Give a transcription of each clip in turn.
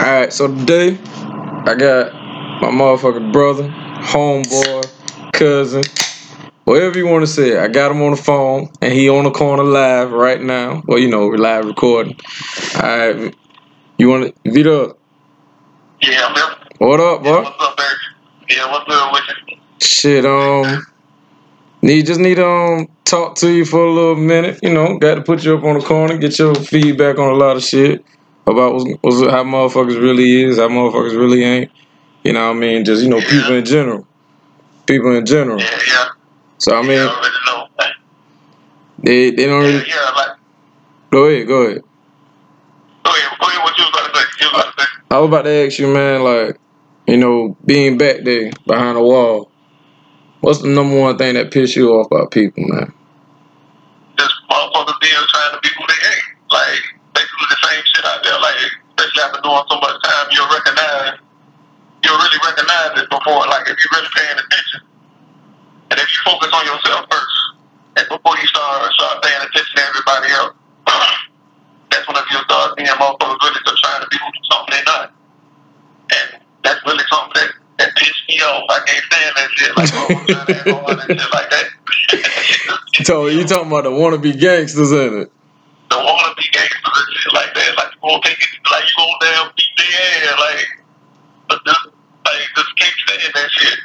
Alright, so today I got my motherfucking brother, homeboy, cousin, whatever you want to say. I got him on the phone and he on the corner live right now. Well, you know, we're live recording. Alright, you want to, Vito, Yeah, I'm there. what up, Yeah, what's up, Eric? Yeah, what's good with you? Shit, um, need just need um talk to you for a little minute. You know, got to put you up on the corner, get your feedback on a lot of shit about what's, what's how motherfuckers really is, how motherfuckers really ain't. You know what I mean? Just you know, people in general, people in general. Yeah, yeah. So I yeah, mean, I already know. they they don't Yeah, really. yeah, like, Go ahead, go ahead. go ahead, go ahead, what you was about to say? You was about to say? I was about to ask you, man, like, you know, being back there behind the wall, what's the number one thing that pisses you off about people, man? Just motherfuckers being trying to be who they ain't. Like, they do the same shit out there. Like, especially after doing so much time, you'll recognize, you'll really recognize it before, like, if you're really paying attention. And if you focus on yourself first, and before you start, start paying attention to everybody else, that's whenever you start seeing motherfuckers really just trying to be something they're not. And that's really something that, that pissed me off. I can't stand that shit. Like, oh, motherfuckers trying to act on and shit like that. So you talking about the wannabe gangsters in it? the wanna gangsters and shit like that. Like take it like you gonna damn ass, like but just like just can't stand that shit.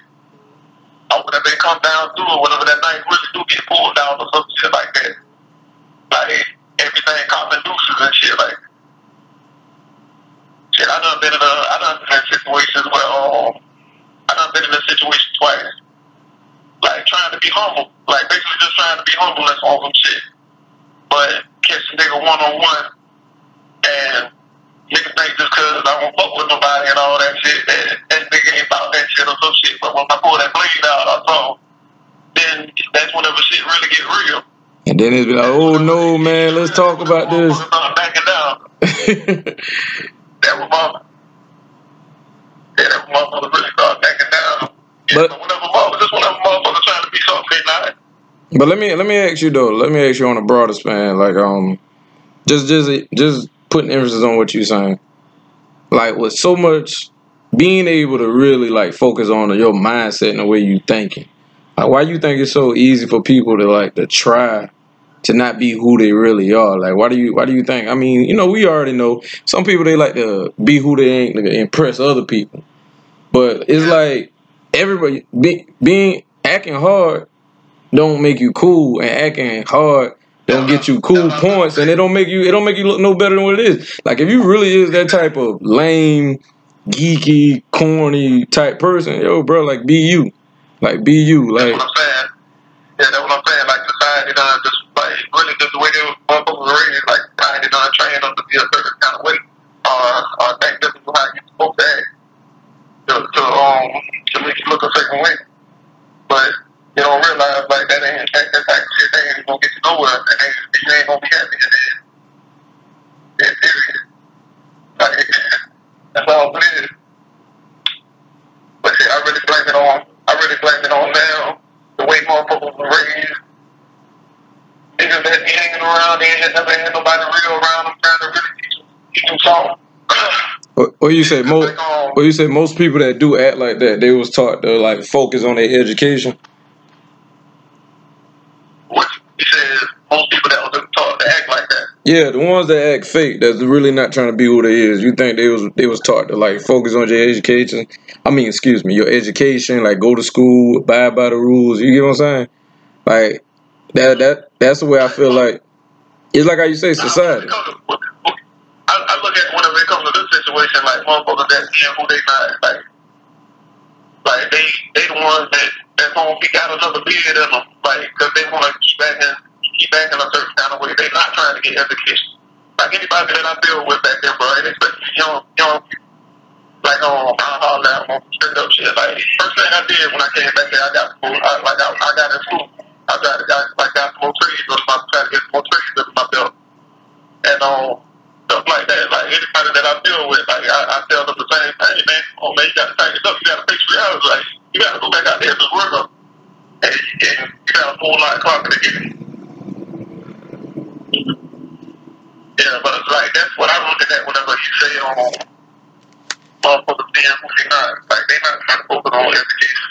Or whenever they come down through it, whenever that knife really do get pulled down or some shit like that. Like everything common nooses and shit like shit, I done been in a I done been in situations where um I done been in a situation twice. Like trying to be humble. Like basically just trying to be humble and on some shit but catch a nigga one on one and niggas think just cause I don't fuck with nobody and all that shit that that nigga ain't about that shit or some shit. But when I pull that blade out I saw then that's whenever shit really get real. And then it's like, oh no, man, let's talk about this. Backing down. That was my yeah, that motherfuckers really start backing down. Yeah, But- but whenever motherfuckers, just whenever motherfuckers trying to be something they not. but let me let me ask you though. Let me ask you on a broader span, like um, just just just putting emphasis on what you're saying. Like with so much being able to really like focus on your mindset and the way you thinking. Like why you think it's so easy for people to like to try to not be who they really are? Like why do you why do you think? I mean, you know, we already know some people they like to be who they ain't to impress other people. But it's like everybody be, being acting hard don't make you cool and acting hard don't get you cool points and it don't make you it don't make you look no better than what it is. Like if you really is that type of lame, geeky, corny type person, yo, bro, like be you. Like be you. That's Like what I'm saying. Yeah, that's what I'm saying. Like society done just like really just the way they were raised, like society done trained them to be a certain kind of way. Or or think this is how you're supposed to act. To to um to make you look a certain way. But you don't realize like that ain't that, that type of shit that ain't gonna get you nowhere and ain't, you ain't gonna be happy in end. Yeah, period. Like that's all it is. But shit, I really blame it on I really blame it on now the way motherfuckers were raised. Niggas that be hanging around, they ain't never had nobody real around them trying to really teach them, teach them something. what you say most Like, um, you say most people that do act like that, they was taught to like focus on their education. What you said, most people that was taught to act like that. Yeah, the ones that act fake, that's really not trying to be who they is. You think they was they was taught to like focus on your education. I mean, excuse me, your education, like go to school, abide by the rules. You get what I'm saying? Like that that that's the way I feel like it's like how you say society. I, I look at whenever it comes to this situation, like motherfuckers that being who they not, like, like they they the ones that that gonna be got another beard in them, like, cause they want to keep acting keep acting a certain kind of way. They're not trying to get education. Like anybody that I deal with back there, bro, and especially young young like holler at them on straight up shit. Like first thing I did when I came back there, I got school. I, like I, I got in school. I tried to got like got some more trades under my try to get some more trades under my belt and um stuff like that. Like anybody that I deal with, like I, I tell them the same thing, man. Oh man, you gotta tighten it up. You gotta face reality. Like you gotta go back out there and just work up, and, and you gotta pull like clock again. Yeah, but it's like that's what I'm looking at whenever you say um motherfuckers being who they not. Like they not trying to focus on education.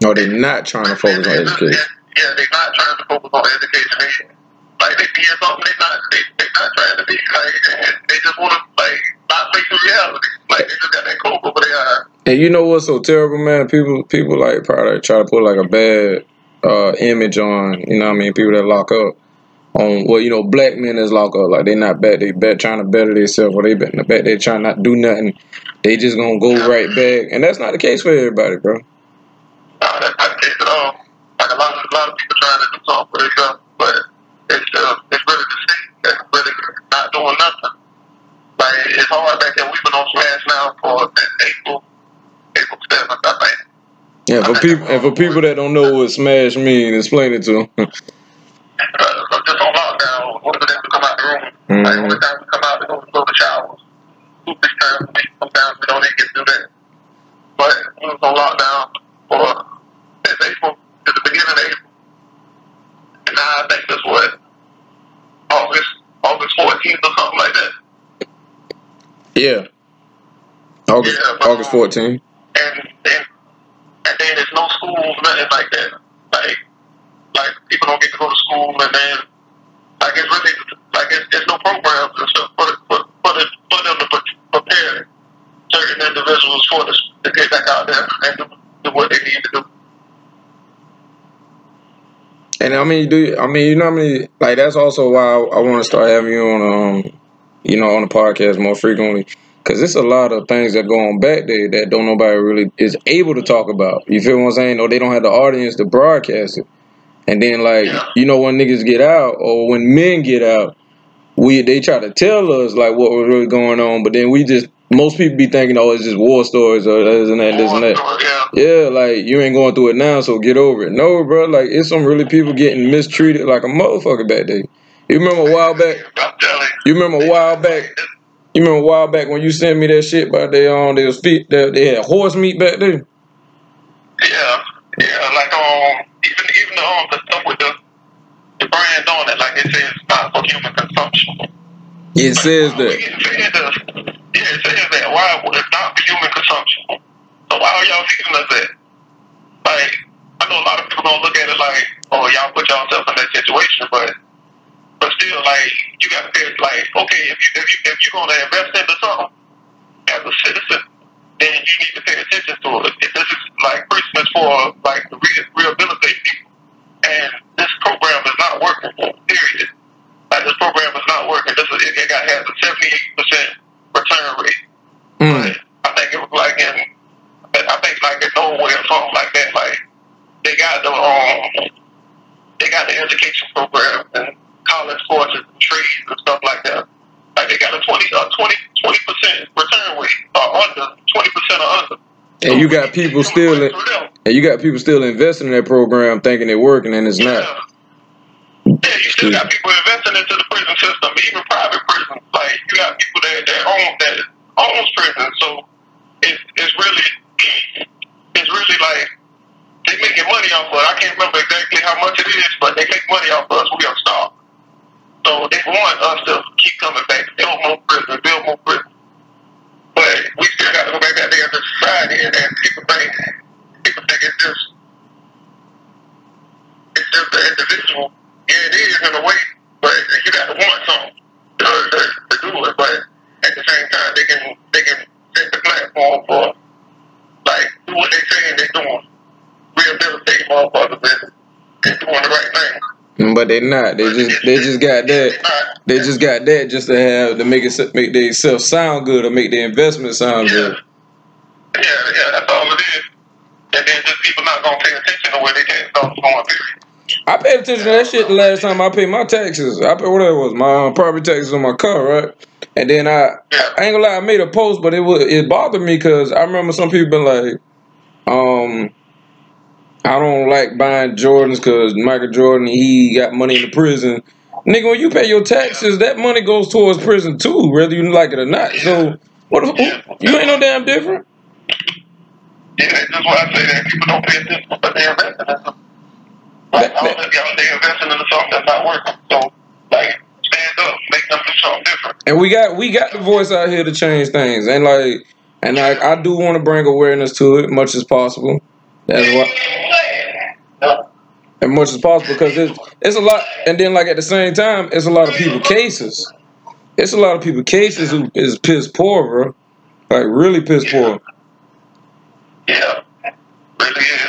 No, they're not trying to focus on education. Yeah, they're not trying to focus on education. They, like they being something they not they they not trying to be like they just want to like face the reality. Like they just got that coke over their eye. And you know what's so terrible, man? People people like probably try to put like a bad uh, image on, you know what I mean, people that lock up. On well, you know, black men that's lock up, like they not bad, they bet trying to better themselves, or they bet the bet they trying not do nothing. They just gonna go right back, and that's not the case for everybody, bro. Nah, that's not the case at all. Like a lot of a lot of people trying to do something for themselves, but it's uh, it's really the state that's really not doing nothing. Like it's hard back there. We've been on Smash now for since April April seventh, I think. Yeah, for people and for people that don't know what smash mean, explain it to them. Uh, so just on lockdown, one of them to come out the room. Mhm. Like only time we come out to go to showers. Two three times a week. Sometimes we don't even get to that. But we was on lockdown for since April to the beginning of April. And now I think that's what August August fourteenth or something like that. yeah, August Yeah, but- August 14. and and there's no schools, nothing like that. Like like people don't get to go to school, and then like it's really like it's, there's no programs and stuff for for, for, for them to prepare certain individuals for this to get back out there and do, do what they need to do. And I mean, do you, I mean you know I mean? Like that's also why I, I want to start having you on um, you know, on the podcast more frequently. Cause it's a lot of things that go on back there that don't nobody really is able to talk about. You feel what I'm saying? Or they don't have the audience to broadcast it. And then like Yeah. you know when niggas get out or when men get out, we they try to tell us like what was really going on, but then we just most people be thinking, oh, it's just war stories or this and that, this and that. Yeah. Yeah, like you ain't going through it now, so get over it. No, bro, like it's some really people getting mistreated like a motherfucker back there. You remember a while back? I'm telling you. You remember a while back? You remember a while back when you sent me that shit about they on their feet that they had horse meat back there? Yeah, yeah, like um, even even the um, the stuff with the the brand on it, like it says not for human consumption. It says that. getting fed the, yeah, it says that. Why it's not for human consumption? So why are y'all feeding us that? Like, I know a lot of people gonna look at it like, oh, y'all put yourself in that situation, but but still, like, you got to pay. Like, okay, if you if you if you're gonna invest into something as a citizen, then you need to pay attention to it. If this is like Christmas for like the rehabilitate people, and this program is not working. Period. Like this program is not working. This is, it got has a seventy eight percent return rate. Mm. But I think it was like in, I think like in Norway or something like that. Like they got the um, they got the education program and college courses and trades and stuff like that. Like they got a 20 uh, 20 percent return rate or under twenty percent or under. And you got people still in, and you got people still investing in that program thinking they're working and it's not. Yeah. Yeah, you still got people investing into the prison system, even private prisons. Like you got people that that own that owns prisons. So it's it's really it's really like they making money off of it. I can't remember exactly how much it is, but they make money off of us. We are stopped. So they want us to keep coming back, build more prisons, build more we got to go back out there into society, and, and people think people think it's just it's just the individual. Yeah, it is in a way, but you got to want something to, to, to do it. But at the same time, they can they can set the platform for like do what they saying they're doing, rehabilitate motherfuckers and, and doing the right thing. But they not. They just they just got that. They just got that just to have to make it make themselves sound good or make their investment sound yeah, good. yeah, yeah. That's all it is. And then just people not gonna pay attention to where they dollars going. Period. I paid attention to that shit the last time I paid my taxes. I paid whatever it was my um, property taxes on my car, right? And then I, Yeah. I ain't gonna lie, I made a post, but it was it bothered me because I remember some people been like, um, I don't like buying Jordans because Michael Jordan he got money in the prison. Nigga, when you pay your taxes, that money goes towards prison too, whether you like it or not. So what? If, who, you ain't no damn different. Yeah, that's just why I say that people don't pay attention, but they're investing in something. Like, of y'all, they investing into something that's not working. So, like, stand up, make them do something different. And we got we got the voice out here to change things. And like and I, I do want to bring awareness to it much as possible. That's why, Yeah. as much as possible, because it's it's a lot. And then like at the same time, it's a lot of people cases. It's a lot of people cases who is piss poor, bro. Like really piss poor. Yeah. Really is.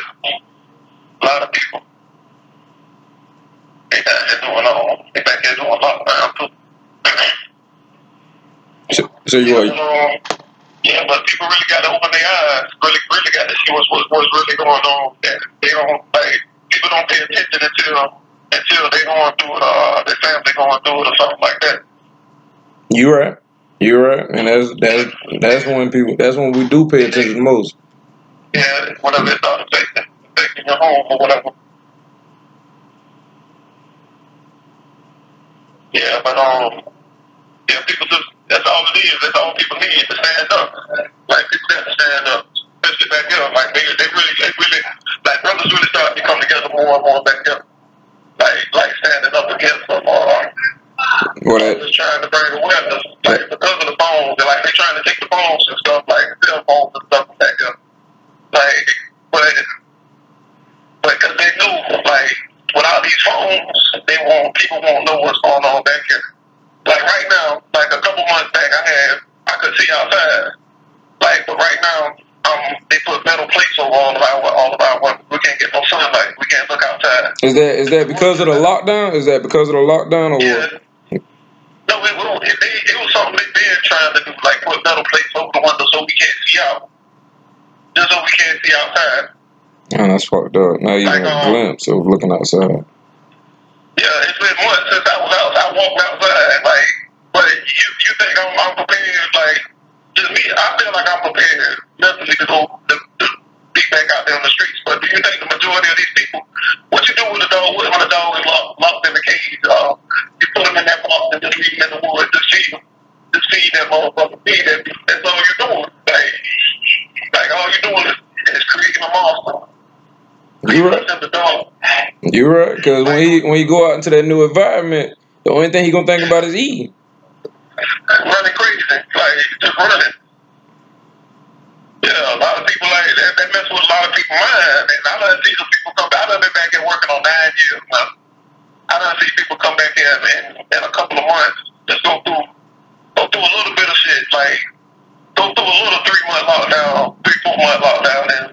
A lot of people. They back there doing all. They back there doing lockdown too. So, so you are, but, um, yeah, but people really got to open their eyes. Really, really got to see what's, what's what's really going on. And they don't like people don't pay attention until until they going through it. Uh, their family going through it or something like that. you right. You're right. And that's that's that's when people that's when we do pay attention the most. Yeah, whatever it starts affecting, affecting your home or whatever. Yeah, but um, yeah, people just that's all it is. That's all people need to stand up. Like people got to stand up, especially back here. Like they, they really, they really, like brothers really starting to come together more and more back here. Like, like standing up against them. Uh, Well, just trying to bring awareness, like because of the phones, and like they trying to take the phones and stuff, like cell phones and stuff back up. Like, but but because they knew, like, without these phones, they won't people won't know what's going on back here. Like right now, like a couple months back, I had I could see outside. Like, but right now, um, they put metal plates over all of our all of our we can't get no sunlight. We can't look outside. is that is that because of the lockdown? Is that because of the lockdown or Yeah. what? No, it, was it, it, it was something they been trying to do, like put metal plates over the window so we can't see out. Just so we can't see outside. Man, that's fucked up. Not even Like, a um, glimpse of looking outside. Yeah, it's been months since I was out. I walked outside, like, but you you think I'm, I'm prepared? Like, just me, I feel like I'm prepared mentally to go to, to be back out there on the streets. But do you think the majority of these people, what you do with a dog when a dog is locked, locked in the cage? Uh, you put him in that box and just leave him in the woods, just feed him, just feed that motherfucker, feed that. That's all you're doing. Like, like all you're doing is, is creating a monster. You right. You right. Because when he when he go out into that new environment, the only thing he gonna think about is eating. running crazy, like just running. Yeah, a lot of people like that. That mess with a lot of people's mind, and I done see some people come. back. I done been back here working on nine years now. I done see people come back here in, in a couple of months, just go through, go through a little bit of shit, like go through a little three month lockdown, three four month lockdown, and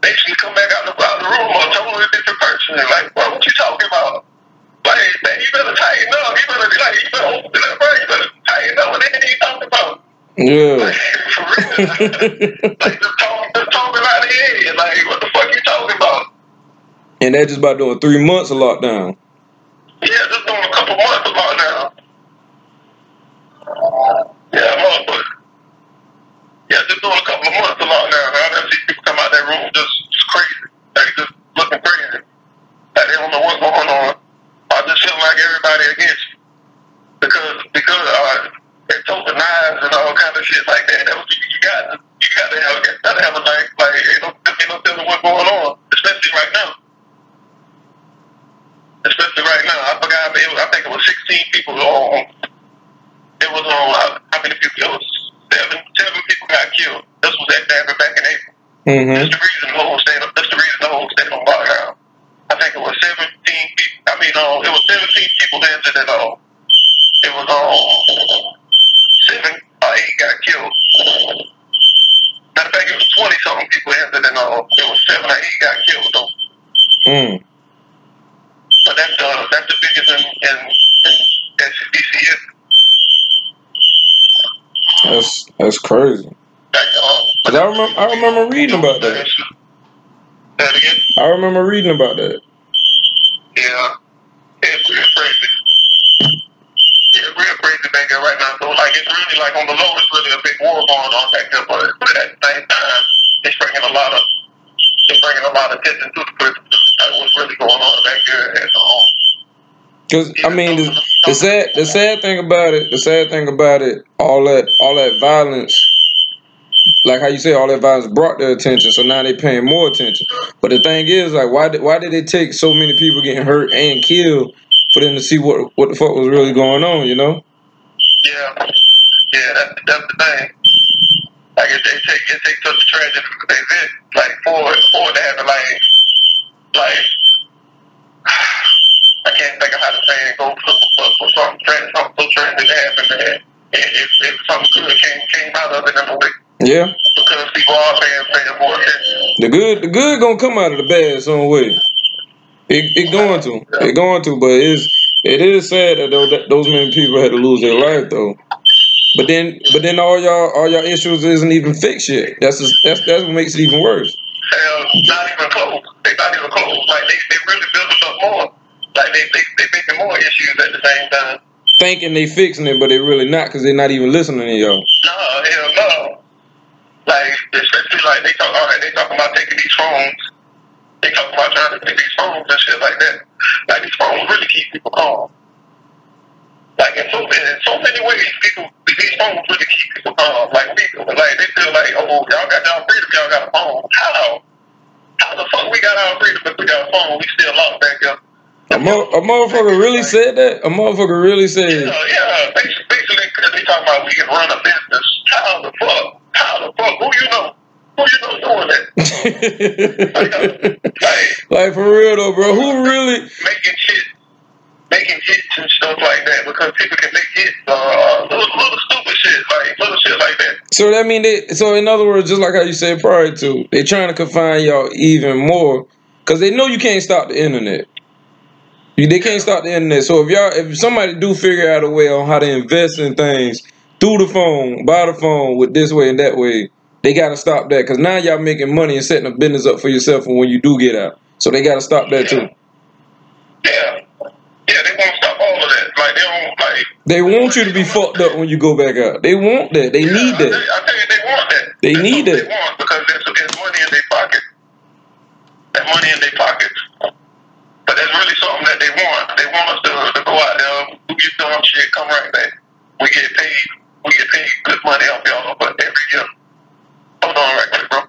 basically come back out the, out the room a totally different person. And like, bro, what you talking about? Like, man, you better tighten up. You better be like, you better open up, bro. You better tighten up. What the hell you talking about? Yeah. Like, for real. like, just talking, just talking out of the head. Like, what the fuck you talking about? and that just about doing three months of lockdown. Yeah, just doing a couple months of lockdown. Yeah, motherfucker. Yeah, just doing a couple of months of lockdown. I done see people come out that room just, just crazy. Like, just looking crazy. Like, they don't know what's going on. I just feel like everybody against you. Because, because, uh, they took the knives and all kind of shit like that. That was, you got you got to have, got to have a knife. Like, ain't no, ain't no telling what's going on. Especially right now. Especially right now. I forgot, it was, I think it was 16 people on, it was on, uh, how many people? It was got killed. This was at that back in April. Mm-hmm. That's the reason the whole state. That's the reason the whole state on lockdown. I think it was 17 people. I mean, uh, it was 17 people injured and all. It was um seven or eight got killed. Matter of fact, it was 20 something people injured and all. It was seven or eight got killed though. Mm. But that's the that's the biggest in in, in, in. That's that's crazy. 'Cause I remember I remember reading about that. It again. I remember reading about that. Yeah. It's real crazy. Yeah, real crazy back there right now. So like it's really like on the low it's really a big war going on back there, but, but at the same time it's bringing a lot of it's bringing a lot of attention to the prison. Like what's really going on back there and um Cause I mean, the, the sad the sad thing about it, the sad thing about it, all that all that violence, like how you say, all that violence brought their attention. So now they paying more attention. But the thing is, like, why did why did it take so many people getting hurt and killed for them to see what what the fuck was really going on? You know? Yeah. Yeah, that's that's the thing. Like it, it take it takes such a tragic event like for for to happen like like I can't think of how to say it. Go for, for, for something something so tragic to happen that if, if something good came came out of it in a way Yeah. because people are paying paying more attention. The good, the good gonna come out of the bad some way. It, it going to, it going to, but it's it is sad that those, that those many people had to lose their life though. But then, but then all y'all, all y'all issues isn't even fixed yet. That's just, that's that's what makes it even worse. Hell, not even close. They not even close. Like they, they really building up more. Like they they they making more issues at the same time. Thinking they fixing it, but they really not because they're not even listening to y'all. No, hell no. Like especially like they talk all right, they talking about taking these phones. They talking about trying to take these phones and shit like that. Like these phones really keep people calm. Like in so in so many ways, people these phones really keep people calm. Like people, like they feel like, oh, y'all got y'all freedom, y'all got a phone. How? How the fuck we got our freedom if we got a phone? We still locked back up. A, mo- a motherfucker really said that. A motherfucker really said, yeah. Basically, basically, they talking about we can run a business. How the fuck? How the fuck? Who you know? Who you know doing that? Like like for real though, bro. Who really? making shit, making hits and stuff like that because people can make hits. Uh, little, little stupid shit, like little shit like that. So that mean they? So in other words, just like how you said prior to, they trying to confine y'all even more because they know you can't stop the internet. You, they can't stop the internet. So if y'all, if somebody do figure out a way on how to invest in things through the phone, by the phone, with this way and that way, they gotta stop that because now y'all making money and setting a business up for yourself for when you do get out. So they gotta stop that too. Yeah, yeah. They want to stop all of that. Like they don't like. They want you to be fucked up when you go back out. They want that. They Yeah, need that. I tell you, they want that. They That's need that. They want because there's, there's money in their pocket. That money in their pockets. But that's really something that they want. They want us to, to go out there, do your dumb shit, come right back. We get paid. We get paid good money off y'all, but every year. Hold on, right quick, bro.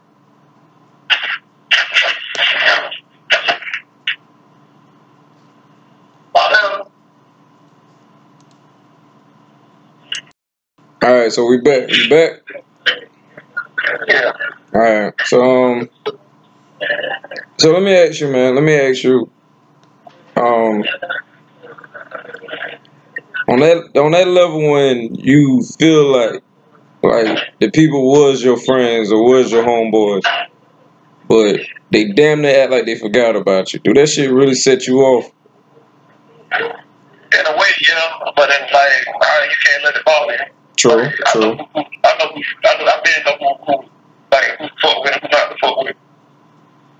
All right, so we back. We back. yeah. All right. So um, so let me ask you, man. Let me ask you. Um, on that on that level when you feel like like the people was your friends or was your homeboys, but they damn near act like they forgot about you. Do that shit really set you off? In a way, yeah, but then like, right, you can't let it bother you. True. Like, I True. know who, I know who, I know, I've been know who, who, like, who fuck with and who not to fuck with.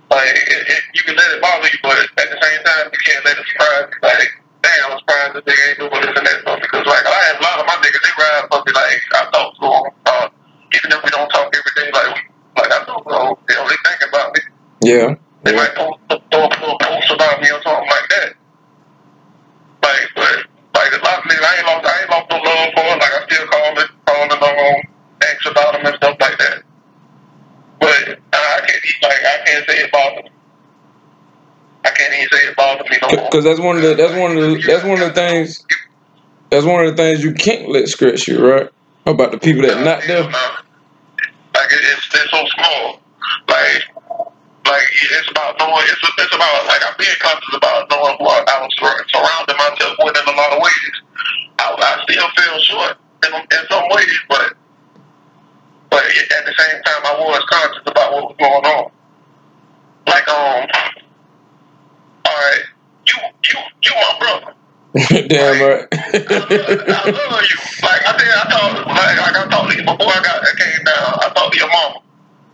Like, it, it, you can let it bother you, but at the same time, you can't let it surprise you. Like, damn, I'm surprised that they ain't doing this and that stuff. Because, like, I have a lot of my niggas, they ride for me, like, I talk to them, uh, even if we don't talk every day, like, we, like, I know, bro, you know, they thinking about me. Yeah. They Yeah. might post, throw a little post about me or something like that. Because that's one of the that's one of the that's one of the things that's one of the things you can't let scratch you, right? About the people that not there. Like it, it's, it's so small. Like, like it's about knowing. It's, it's about like I'm being conscious about knowing who I, I was sur- surrounding myself with in a lot of ways. I, I still feel short in, in some ways, but but at the same time, I was conscious about what was going on. Like um, all right, you you you my brother. Damn right. I love you. Like I said, I thought, like, like I talked to you before I got I came down. I talked to your mama.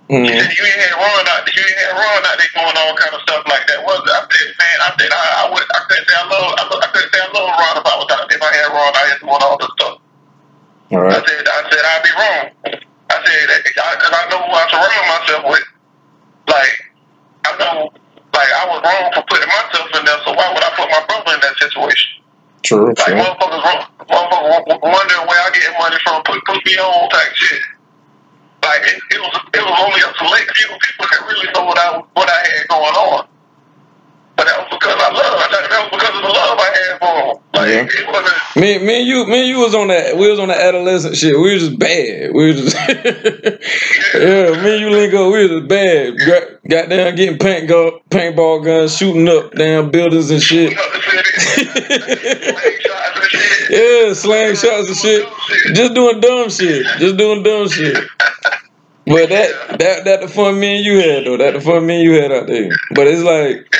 You Mhm. said you ain't had Ron out. You ain't had Ron out there doing all kind of stuff like that. Was it? I said, man, I said I, I would. I couldn't say I love. I, I couldn't say I love Ron if I was out. If I had Ron out here doing all this stuff. All I said, I said I'd be wrong. I said because I know who I surround myself with. Like I know, like I was wrong for putting myself in there. So why would I put my brother in that situation? True. Like True. motherfuckers, wrong- motherfuckers wondering where I get money from. Put put me on type shit. Like it, it was, it was only a select few people that really know what I what I had going on. But that was because I love. The. Me, me and you, me and you was on that. We was on that adolescent shit. We was just bad. We was just, yeah. Me and you link up. We was just bad. Got, got down getting paint go, paintball guns, shooting up damn buildings the and shit. Yeah, slang shots and shit. Just doing dumb shit. Just doing dumb shit. But that that that the fun me and you had though. That the fun me and you had out there. But it's like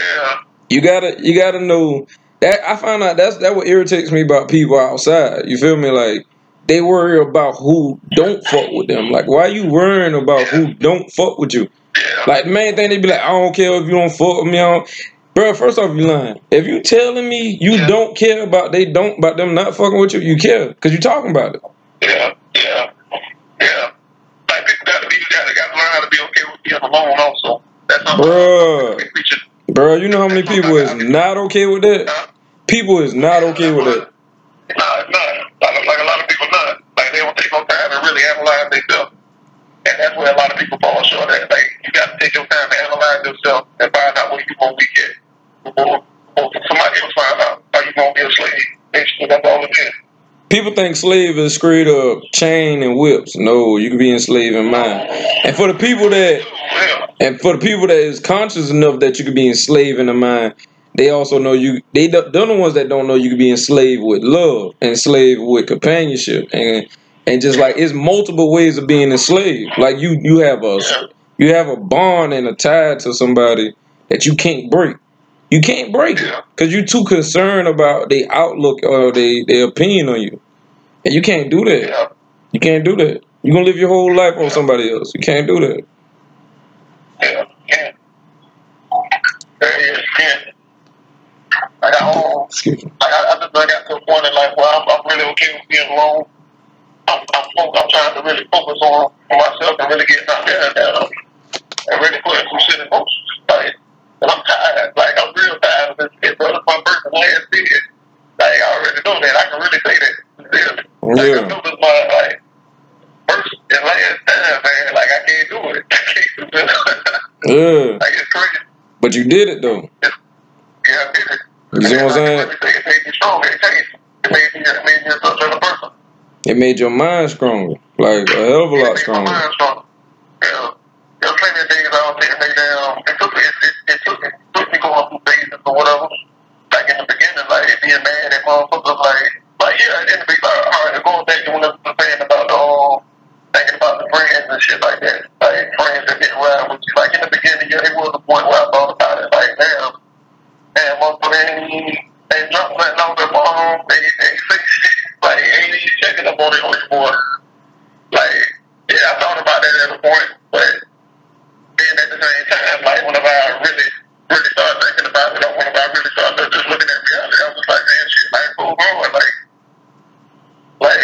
you gotta you gotta know that I find out that's that what irritates me about people outside. You feel me? Like they worry about who don't fuck with them. Like why you worrying about who don't fuck with you? Like the main thing they be like, I don't care if you don't fuck with me. I don't. Bro, first off, you lying. If you telling me you Yeah. don't care about they don't about them not fucking with you, you care because you talking about it. Yeah, yeah, yeah. Like people got to be, got to, got to learn how to be okay with being alone. Also, that's something Bruh. Bro, you know how many people is not okay with that? People is not okay with that. Nah, nah. Like, like a lot of people not. Like they don't take no time to really analyze themselves. And that's where a lot of people fall short at. Like you got to take your time to analyze yourself and find out where you gonna be at before, before somebody else find out how you gonna be a slave. Basically, that's all it is. People think slave is straight up chain and whips. No, you can be enslaved in mind. And for the people that and for the people that is conscious enough that you could be enslaved in the mind, they also know you. They they're the ones that don't know you could be enslaved with love, enslaved with companionship, and and just like it's multiple ways of being enslaved. Like you you have a you have a bond and a tie to somebody that you can't break. You can't break it because you're too concerned about the outlook or their their opinion on you, and you can't do that. You can't do that. You're gonna live your whole life on somebody else. You can't do that. yeah, yeah. There it is, yeah. I don't, Excuse me. like I, I just done got to a point in life where I'm, I'm really okay with being alone. I'm, I'm, I'm trying to really focus on, myself and really getting out there and, uh, and really putting some shit in motion. Like, and I'm tired. Like, I'm real tired of this shit, bro. It's my first and last bid. Like, I already know that. I can really say that. Really. Like, I Yeah. know this my, like, first and last time, man. Like, I can't do it. I can't do it. Yeah. like, it's crazy. But you did it though. Yeah, I did it. You see what I'm saying? It made me stronger. It changed. It made me, it made me a better person. It made your mind stronger. Like a hell of a lot It stronger. mind stronger. Yeah. There were plenty of days I was sitting there down. It took me, it, it, it took me, it took me going through phases or whatever. Like in the beginning, like being mad at motherfuckers, like, like yeah, in the beginning, like, all right, going back to when I was saying about the, um, thinking about the friends and shit like that. Like friends that didn't ride with you. Like in the beginning, yeah, there was a point where I thought about it. Like, damn, damn, motherfucker, ain't, ain't dropped on their phone. They, they say shit. Like, ain't even checking up on it anymore. Like, yeah, I thought about that at a point, but then at the same time, like, whenever I really, really started thinking about it, whenever I really started just looking at reality, I was like, man, shit, like, move on. Like, like,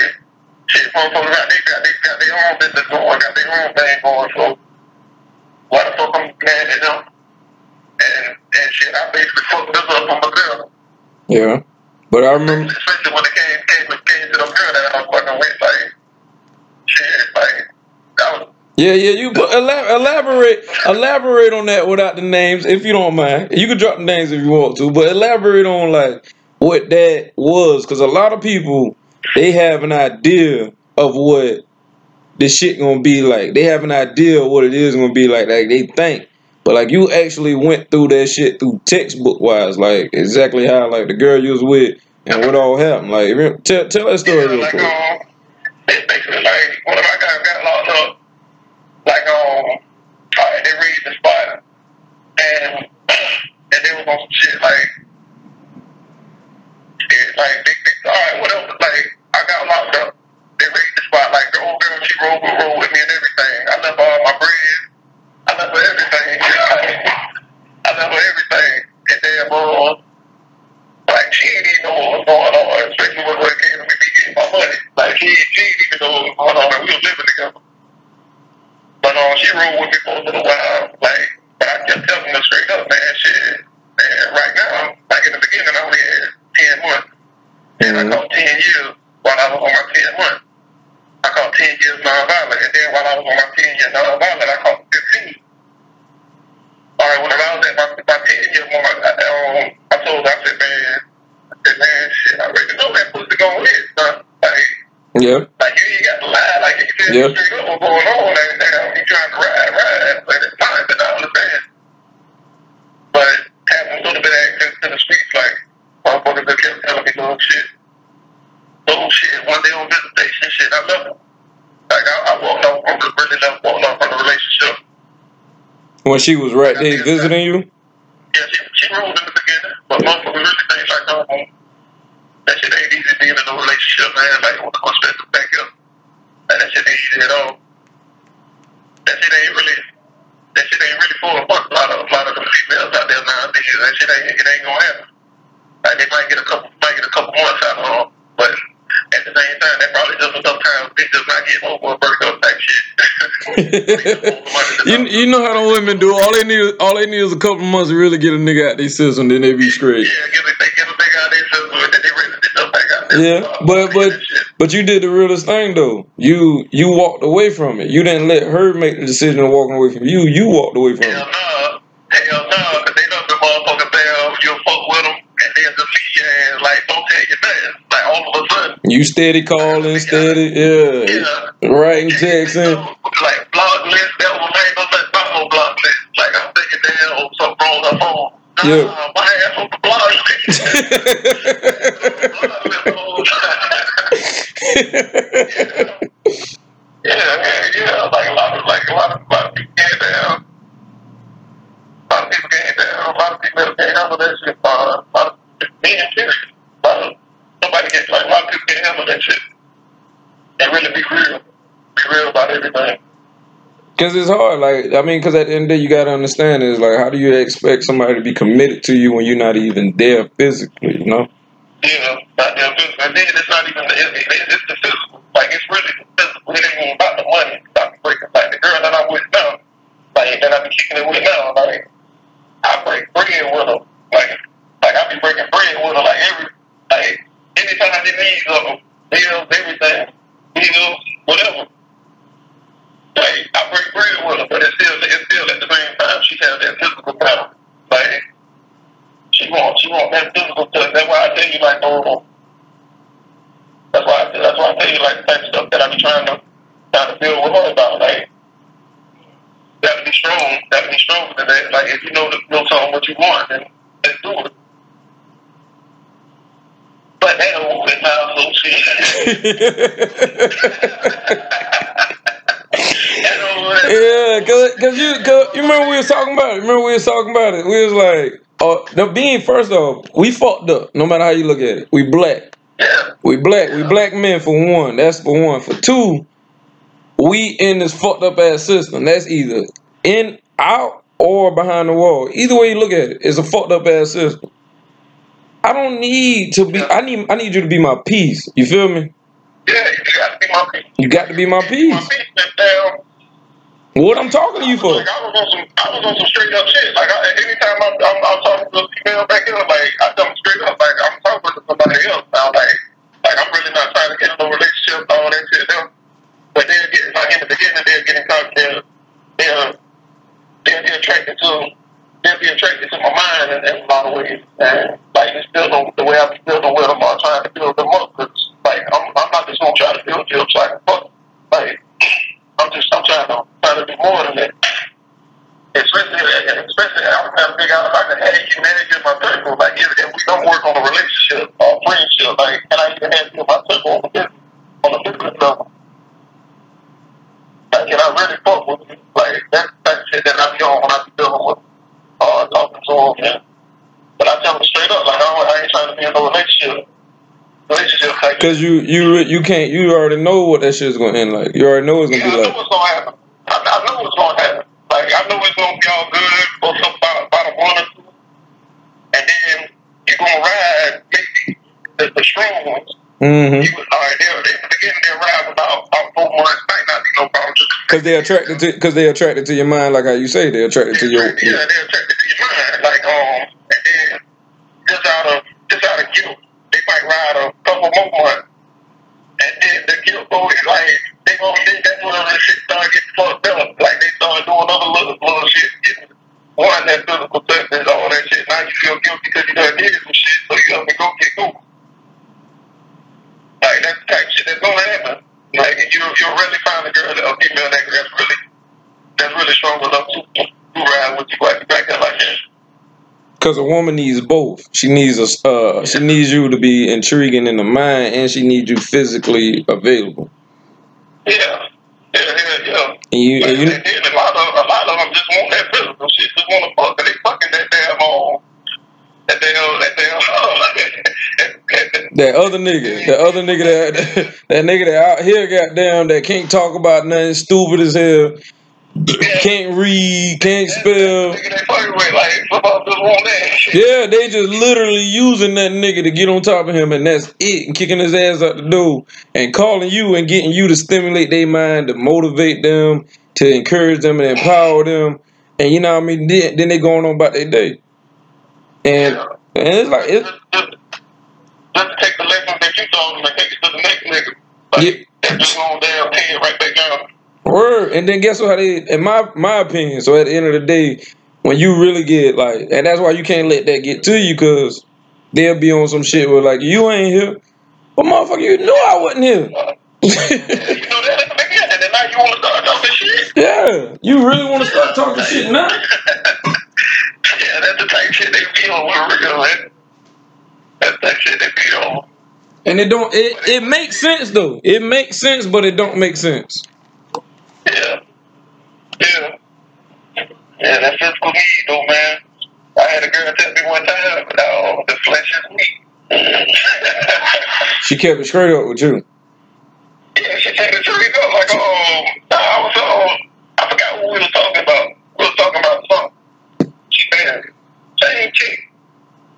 shit, motherfuckers got, they got, they got their own business going, got their own thing going, so why the fuck I'm mad at them? And, and shit, I basically fucked this up on myself. Yeah. But I remember Especially when it came, came, came to the girl that I was fucking with, like, shit, like, that was, Yeah, yeah, you elab- elaborate elaborate on that without the names if you don't mind. You can drop the names if you want to, but elaborate on like what that was cuz a lot of people they have an idea of what this shit going to be like. They have an idea of what it is going to be like like they think. But like you actually went through that shit through textbook wise like exactly how like the girl you was with and what all happened. Like tell tell that story Yeah, real like, quick. um, it's basically like, one of my guys got locked up, like, um, alright, they raided the spot, and, and they was on some shit, like, yeah, like, they, they, alright, what else, like, I got locked up, they raided the spot, like, the old girl, she rolled, rolled with me and everything, I left all my bread, I left everything. I left everything. And then, uh, like, she ain't even know what was going on, especially when it came to me getting my money. Like, she, she ain't even know what was going on, and we were living together. But uh, she ruled with me for a little while. Like, but I kept telling her straight up, man, shit. man, right now, like in the beginning, I only had 10 months. and mm-hmm. I caught 10 years while I was on my 10 months. I caught 10 years nonviolent. And then while I was on my 10 years nonviolent, I caught 15 um, I told I said, man, I said, man, shit, I already know that pussy gonna hit, son. Like, yeah. Like, you ain't got to lie. Like, you said, yeah. straight up what's going on now you trying to ride, ride, but it's understand. But having a little bit of access to the streets, like, motherfuckers that kept telling me little shit. Little shit, one day on visitation shit, I love. Like, I, I walked off from the left when she was right there visiting you. Yeah, she, she rolled in the beginning, but motherfuckers really think like, no, that shit ain't easy being in a relationship, man. Like, I'm gonna spend the back up. And that shit ain't easy at all. That shit ain't really, that shit ain't really for a fuck. A lot of, a lot of the females out there nowadays, that shit ain't, it ain't gonna happen. Like, they might get a couple, might get a couple months out of them, but at the same time, that probably just time they just not getting over a breakup type shit. you you know how the women do. All they need all they need is a couple months to really get a nigga out their system, then they be straight. Yeah, get a, they get a nigga out there, so then they ready to jump back out there. Yeah, but but but you did the realest thing though. You you walked away from it. You didn't let her make the decision of walking away from you. You walked away from Hell it. no. Hell no, all of a sudden. You steady calling, steady, yeah, Yeah. writing Like, block list, that was ain't no nothing about no block list. Like, I'm thinking, damn, something wrong with her phone. Nah, Yeah. my ass on the block list. Yeah, yeah, yeah. Like a lot of, like a lot of, a lot of people came down. A lot of people came down. A lot of people can't handle that shit. Uh, a lot of me and period. A lot of somebody gets like a lot of people can't handle that shit. And really be real, be real about everything. Cause it's hard, like I mean, cause at the end of the day, you gotta understand is like, how do you expect somebody to be committed to you when you're not even there physically? You know? Yeah, not their physical. And then it's not even the, it, it, it's the physical. Like it's really physical. It ain't even about the money. It's about the breaking. Like the girl that I'm with now, like that I be kicking it with now, like I break bread with her. Like like I be breaking bread with her. Like every like anytime they need something, bills, everything, bills, whatever. Like I break bread with her, but it's still it's still at the same time she has that physical power. Like she want she want that physical touch. That's why I tell you like no. That's why I, that's why I tell you like the type of stuff that I be trying to trying to build with her about. Like gotta be strong, gotta be stronger than that. Like if you know the know something what you want, then let's do it. But that old now so shit. Yeah, cause, cause you, cause you remember we was talking about it. Remember we was talking about it. We was like, uh, the being first off, we fucked up. No matter how you look at it, we black. Yeah. We black. We black men for one. That's for one. For two, we in this fucked up ass system. That's either in, out, or behind the wall. Either way you look at it, it's a fucked up ass system. I don't need to be. I need. I need you to be my peace. You feel me? Yeah, you gotta be my peace. You got to be my My peace. What I'm talking to you for? Like, I was on some, I was on some straight up shit. Like, I, anytime I'm, I'm, I'm talking to a female back here, like, I them straight up, like, I'm talking to somebody else now. Like, like I'm really not trying to get in a relationship, all that shit. Them. But they'll get, like, in the beginning, they'll get in touch, they'll, they'll, be attracted to, they'll be attracted to my mind in, in a lot of ways. And, like, it's still the, way I'm building with them or trying to build them up. Cause, like, I'm, I'm not just gonna try to build you up so I can fuck. Like, I'm just, I'm trying to, trying to do more than that. Especially, especially, I'm trying to figure out if I can you manage in my circle. Like, if, if we don't work on a relationship or friendship, like, can I even you in my circle on the business, on the business level? Like, can I really fuck with you? Like, that's that shit that I be on when I be dealing with, uh, talking to them, man. But I tell them straight up, like, I, don't, I ain't trying to be in no relationship. Cause you you you can't you already know what that shit's gonna end like. You already know it's gonna I be know like. what's gonna happen. I, I know what's gonna happen. Like I know it's gonna be all good for some about, about a month or two, and then you're gonna ride maybe the, the strong ones. Mm-hmm. You, all right, they'll, they, beginning their ride about about four months. Might not be no problem. Cause they attracted to cause they attracted to your mind like how you say they attracted to your. yeah, they're attracted to your mind. Like um, and then just out of just out of guilt, they might ride a couple more months. And then the guilt goes like they gonna think that's when all that shit started getting fucked up. Like they started doing other little little shit, getting one that physical touch and all that shit. Now you feel guilty because you done did some shit, so you up and go get Google. Like that's the type of shit that's gonna happen. Like if you if you really find a girl a female that that's really that's really strong enough to, to ride with you right back up like that. Cause a woman needs both. She needs a uh, she needs you to be intriguing in the mind, and she needs you physically available. Yeah, yeah, yeah, yeah. And you, and you then a lot of a lot of them just want that physical shit, just want to fuck, and they fucking that damn um, that damn that damn. that other nigga, that other nigga that that nigga that out here, goddamn, that can't talk about nothing, stupid as hell, can't read, can't spell. Nigga, they fucking with like football just want that shit. Yeah, they just literally using that nigga to get on top of him, and that's it, and kicking his ass out the door, and calling you and getting you to stimulate their mind, to motivate them, to encourage them and empower them, and you know what I mean. Then, then they going on about their day, and Yeah. and it's like Just, it's just, just take the lessons that you taught them and take it to the next nigga. Like, Yeah. That's just gonna damn pay right back down. Word, and then guess what? They, in my my opinion, so at the end of the day, when you really get like, and that's why you can't let that get to you, cause they'll be on some shit where like you ain't here, but motherfucker, you knew I wasn't here. You know that nigga, and then now you wanna start talking shit. Yeah, you really want to start talking shit now? Yeah, that's the type shit they be on with real, man. That's that shit they be on. And it don't. It, it makes sense though. It makes sense, but it don't make sense. Yeah. Yeah. Yeah, that physical need though, man. I had a girl tell me one time, no, the flesh is weak. She kept it straight up with you. Yeah, she said it straight up. Like, um, I was, um, I forgot what we was talking about. We was talking about something. She said, same chick,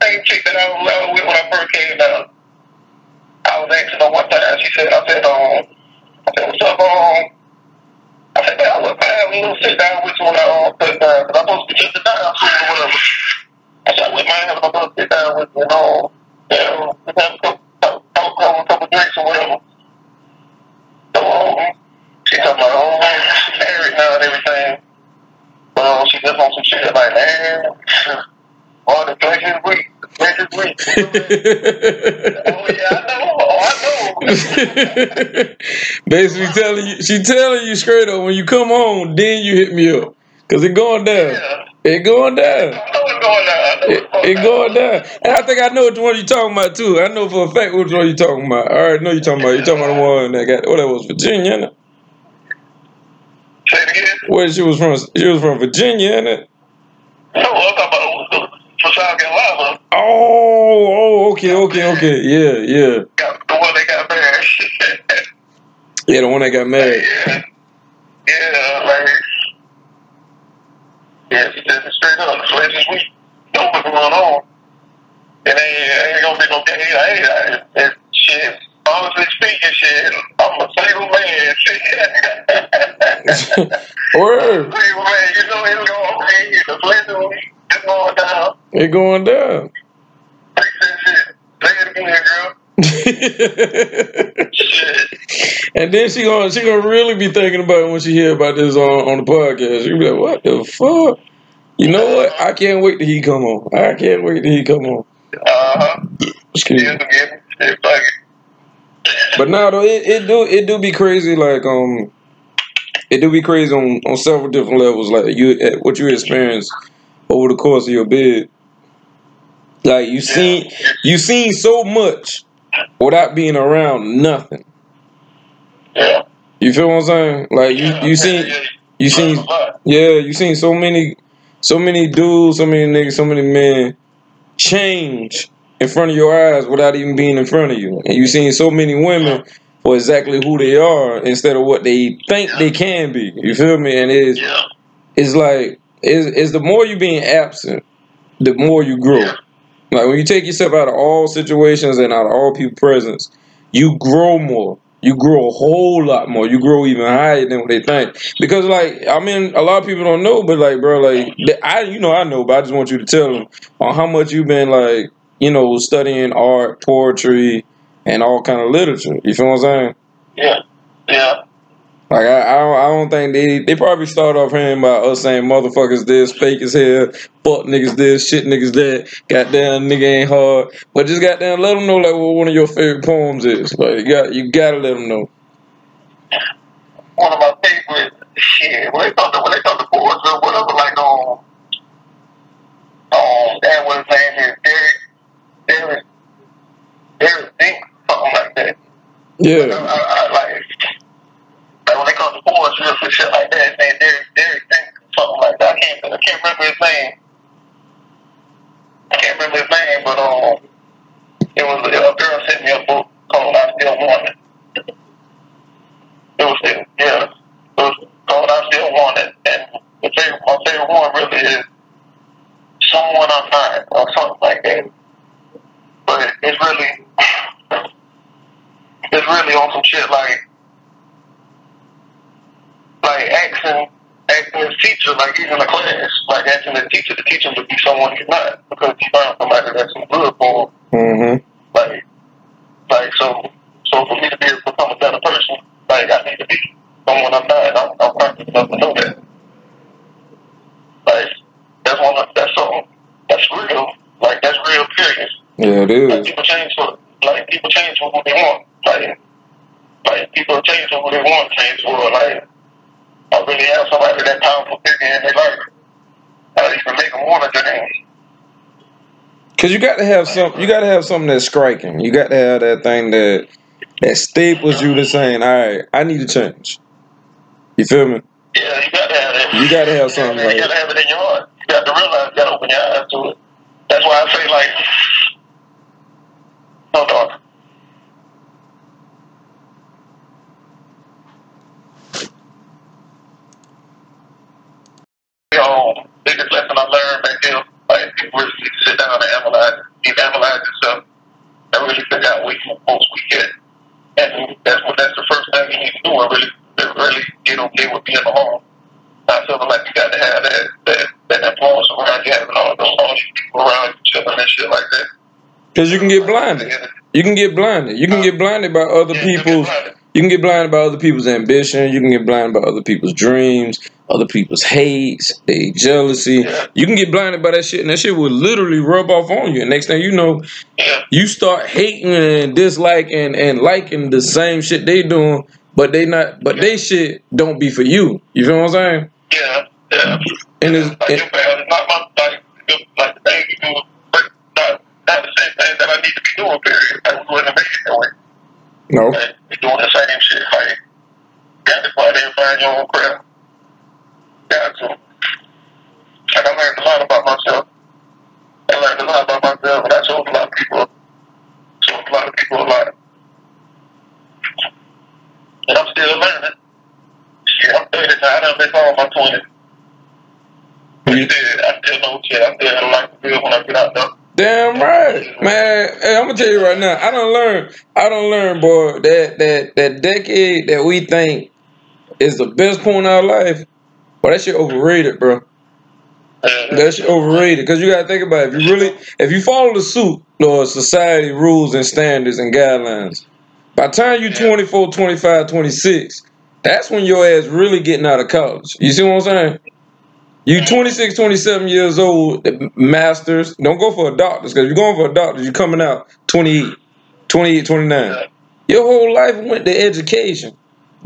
same chick that I was out with when I first came down. I was asking her one time. She said, I said, um, I said, what's up, um, I said, man, I would have a little sit down with you when I um, sit down, because I'm supposed to be just down soon or whatever. I said, I wouldn't mind having a little sit down with you, you know, you know, just have a couple, drinks or whatever. So, she talking about, now and everything. But she just on some shit like, man, all the flesh is weak. The flesh oh, yeah, I know. Oh, I know. Basically telling you, she telling you straight up when you come home, then you hit me up, cause it going down. Yeah. It going down. I know what's going on. I know It, what's it going going down. And I think I know which one you talking about too. I know for a fact which one you're talking about. I already know you talking about. You're talking about the one that got what that was Virginia, innit? Say it again. Where she was from? She was from Virginia, innit? No, I'm talking about for South Carolina. Oh, oh, okay, okay, okay. Yeah, yeah. Got the one that got married. Yeah, the one that got married. yeah. Yeah, like, yeah, straight up. The flesh is weak. Know what's going on. It ain't, ain't gonna be no game. I ain't, I, shit. Honestly speaking, shit, I'm a single man. Shit. Word. single man, you know it's going okay. The flesh is weak. It's going down. It going down. Fix that shit. Say it again, girl. Shit. and then she gonna she gonna really be thinking about it when she hear about this on, on the podcast. She be like, "What the fuck?" You know what? I can't wait till he come on. I can't wait till he come on. Excuse me. Yes, again. Shit, fuck it. But now though, it, it do it do be crazy. Like um, it do be crazy on on several different levels. Like you, eh, what you experience over the course of your bid. Like you seen you seen so much without being around nothing. Yeah. You feel what I'm saying? Like you you seen you seen yeah you seen so many so many dudes, so many niggas, so many men change in front of your eyes without even being in front of you, and you seen so many women for exactly who they are instead of what they think they can be. You feel me? And it's it's like it's, it's the more you being absent, the more you grow. Like when you take yourself out of all situations and out of all people presence, you grow more. You grow a whole lot more. You grow even higher than what they think. Because like I mean, a lot of people don't know, but like bro, like I you know I know, but I just want you to tell them on how much you've been like you know studying art, poetry, and all kind of literature. You feel what I'm saying? Yeah. Yeah. Like I, I don't, I don't think they they probably start off hearing about us saying motherfuckers this, fake as hell, fuck niggas this, shit niggas that, goddamn nigga ain't hard. But just goddamn let them know like what one of your favorite poems is. Like you got you gotta let them know. One of my favorite shit, when they come to when they come to boards or whatever, like um, um, that what his name is, Derek, Derek, Derek Zink, something like that. I, Yeah. I, I, like, like when they come to real for shit like that, his name Derek, Derek something like that. I can't, I can't remember his name. I can't remember his name, but um, it was a girl sent me a book called I Still Want It. It was still, yeah, it was called I Still Want It, and the favorite, my favorite one really is Someone I'm Not or something like that. But it's really, it's really on some shit like, like asking, asking his teacher, like he's in a class, like asking the teacher to teach him to be someone he's not, because he found somebody that's good for him. Mm-hmm. Like, like so, so for me to be able to become a better person, like I need to be someone I'm not. I'm, I'm practicing enough to know that. Like, that's one. Of, that's something. That's real. Like that's real. Period. Yeah, it Like people change for, like people change for who they want. Like, like people change for who they want change for. Like, I really have somebody that powerful figure in their life. I even make them want to change. Cause you got to have some. You got to have something that's striking. You got to have that thing that that staples you to saying, "All right, I need to change." You feel me? Yeah, you gotta have that. You gotta have something You like- gotta have it in your heart. You got to realize. You gotta open your eyes to it. That's why I say like, hold on. Yo, biggest lesson I learned back there, like people really need to sit down and analyze, keep analyze yourself, and really figure out where you most weak at. And that's what that's the first thing you need to do. And really, really get okay with being alone. Not feeling like you got to have that that that influence around you, having all those all these people around you, chilling and shit like that. Cause you can get blinded. You can get blinded. You can get blinded by other Yeah, you get people's. blinded. You can get blinded by other people's ambition. You can get blinded by other people's dreams, other people's hates, they jealousy. Yeah. You can get blinded by that shit, and that shit will literally rub off on you. And next thing you know, Yeah, you start hating and disliking and liking the same shit they doing, but they not. But they shit don't be for you. You feel what I'm saying? yeah, yeah. And it's, Like your it's not my like like the things you do, but not not the same thing that I need to be doing. Period. Like we wouldn't make it that way. no. Like we doing the same shit. Like to out there and find your own craft. Got to. Like I learned a lot about myself. I learned a lot about myself, and I showed a lot of people. Showed a lot of people a lot. And I'm still learning. Shit, I'm 30 now. I done been my 20s. But You- still, I still know shit. I still have a life to live when I get out there. Damn right, man. Hey, I'm gonna tell you right now. I don't learn. I don't learn, boy. That that that decade that we think is the best point in our life. Well, that shit overrated, bro. That shit overrated. Cause you gotta think about it. If you really, if you follow the suit or society rules and standards and guidelines, by the time you 24, 25, 26, that's when your ass really getting out of college. You see what I'm saying? You 26, 27 years old, masters. Don't go for a doctor's because you're going for a doctor's, you're coming out 28, 28, 29. Your whole life went to education.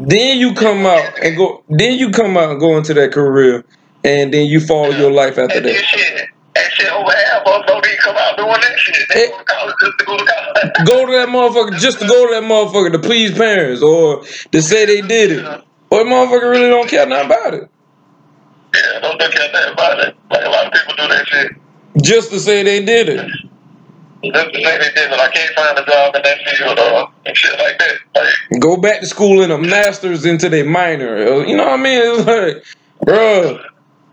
Then you come out and go. Then you come out and go into that career, and then you follow your life after that. shit, that shit over half of them don't come out doing that shit. They go to college just to go to college. Go to that motherfucker just to go to that motherfucker to please parents or to say they did it. But motherfucker really don't care nothing about it. Yeah, don't care nothing about it. Like a lot of people do that shit. Just to say they did it. Just to say they did it. I can't find a job in that field or and shit like that. Like, Go back to school in a master's into their minor. You know what I mean? It's like, bruh.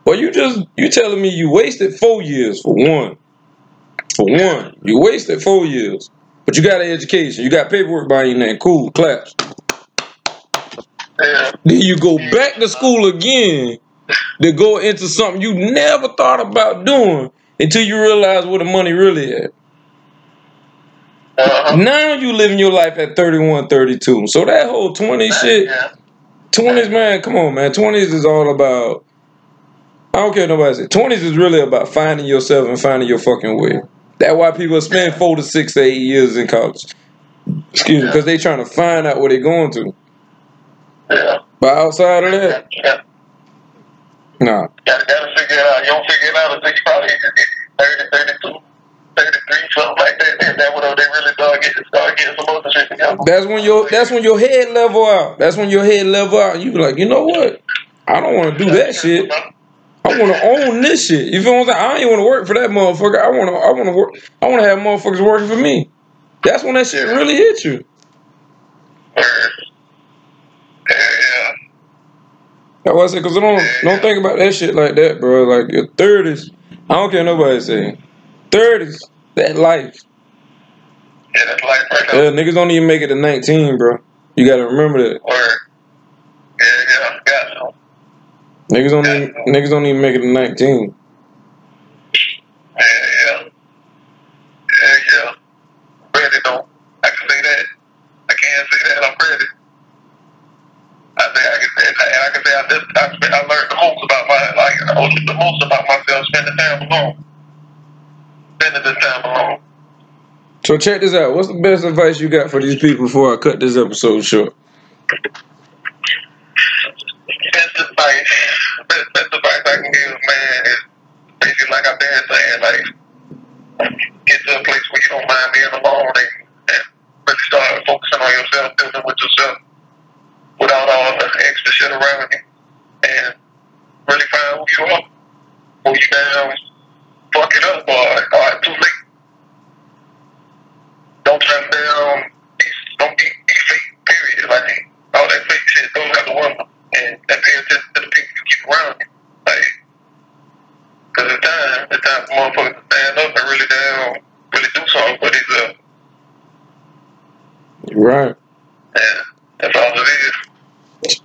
Well, you just you telling me you wasted four years for one. For one, you wasted four years, but you got an education. You got paperwork by your name. Cool, claps. yeah, Then you go back to school again to go into something you never thought about doing until you realize where the money really at. Uh-huh. Now you living your life at 31, 32. So that whole 20 shit, Yeah. 20s, man, come on, man. 20s is all about, I don't care nobody say. 20s is really about finding yourself and finding your fucking way. That's why people spend four to six to eight years in college. Excuse me, because they trying to find out what they're going to. Yeah. But outside of that, You got, nah. gotta, gotta figure it out. You don't figure it out until you probably get 30, 32, thirty three, something like that. That when they really start getting start getting some other shit together. That's when your that's when your head level out. That's when your head level out. You be like, you know what? I don't want to do that shit. I want to own this shit. You feel what I'm saying? I ain't want to work for that motherfucker. I want to. I want to work. I want to have motherfuckers working for me. That's when that shit really hit you. Yeah, wasn't. Cause I don't don't think about that shit like that, bro. Like your thirties. I don't care nobody saying. 30s. That life. Yeah, that's life right now. Yeah, niggas don't even make it to 19, bro. You gotta remember that. Or, yeah, yeah, yeah. Niggas don't, yeah, niggas don't even make it to 19. Yeah, yeah. Yeah, yeah. I can say that. I can't say that. I'm ready. I say I can say and I can say I just I, I learned the most about my like I learned the most about my So check this out. What's the best advice you got for these people before I cut this episode short? Best advice, best, best advice I can give, man, is basically like I've been saying, like get to a place where you don't mind being alone and, and really start focusing on yourself, dealing with yourself without all the extra shit around you, and really find who you are. Who you down, fuck it up, or, or too late. Don't try to down, be, don't be, be fake, period. Like, all that fake shit, don't have to work and, and pay attention to the people you keep around you. Like, cause it's time, it's time for motherfuckers to stand up and really down, really do something for themselves. Right. And that's all it is.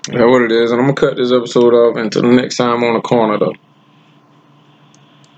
That's what it is. And I'm gonna cut this episode off until the next time on the corner though.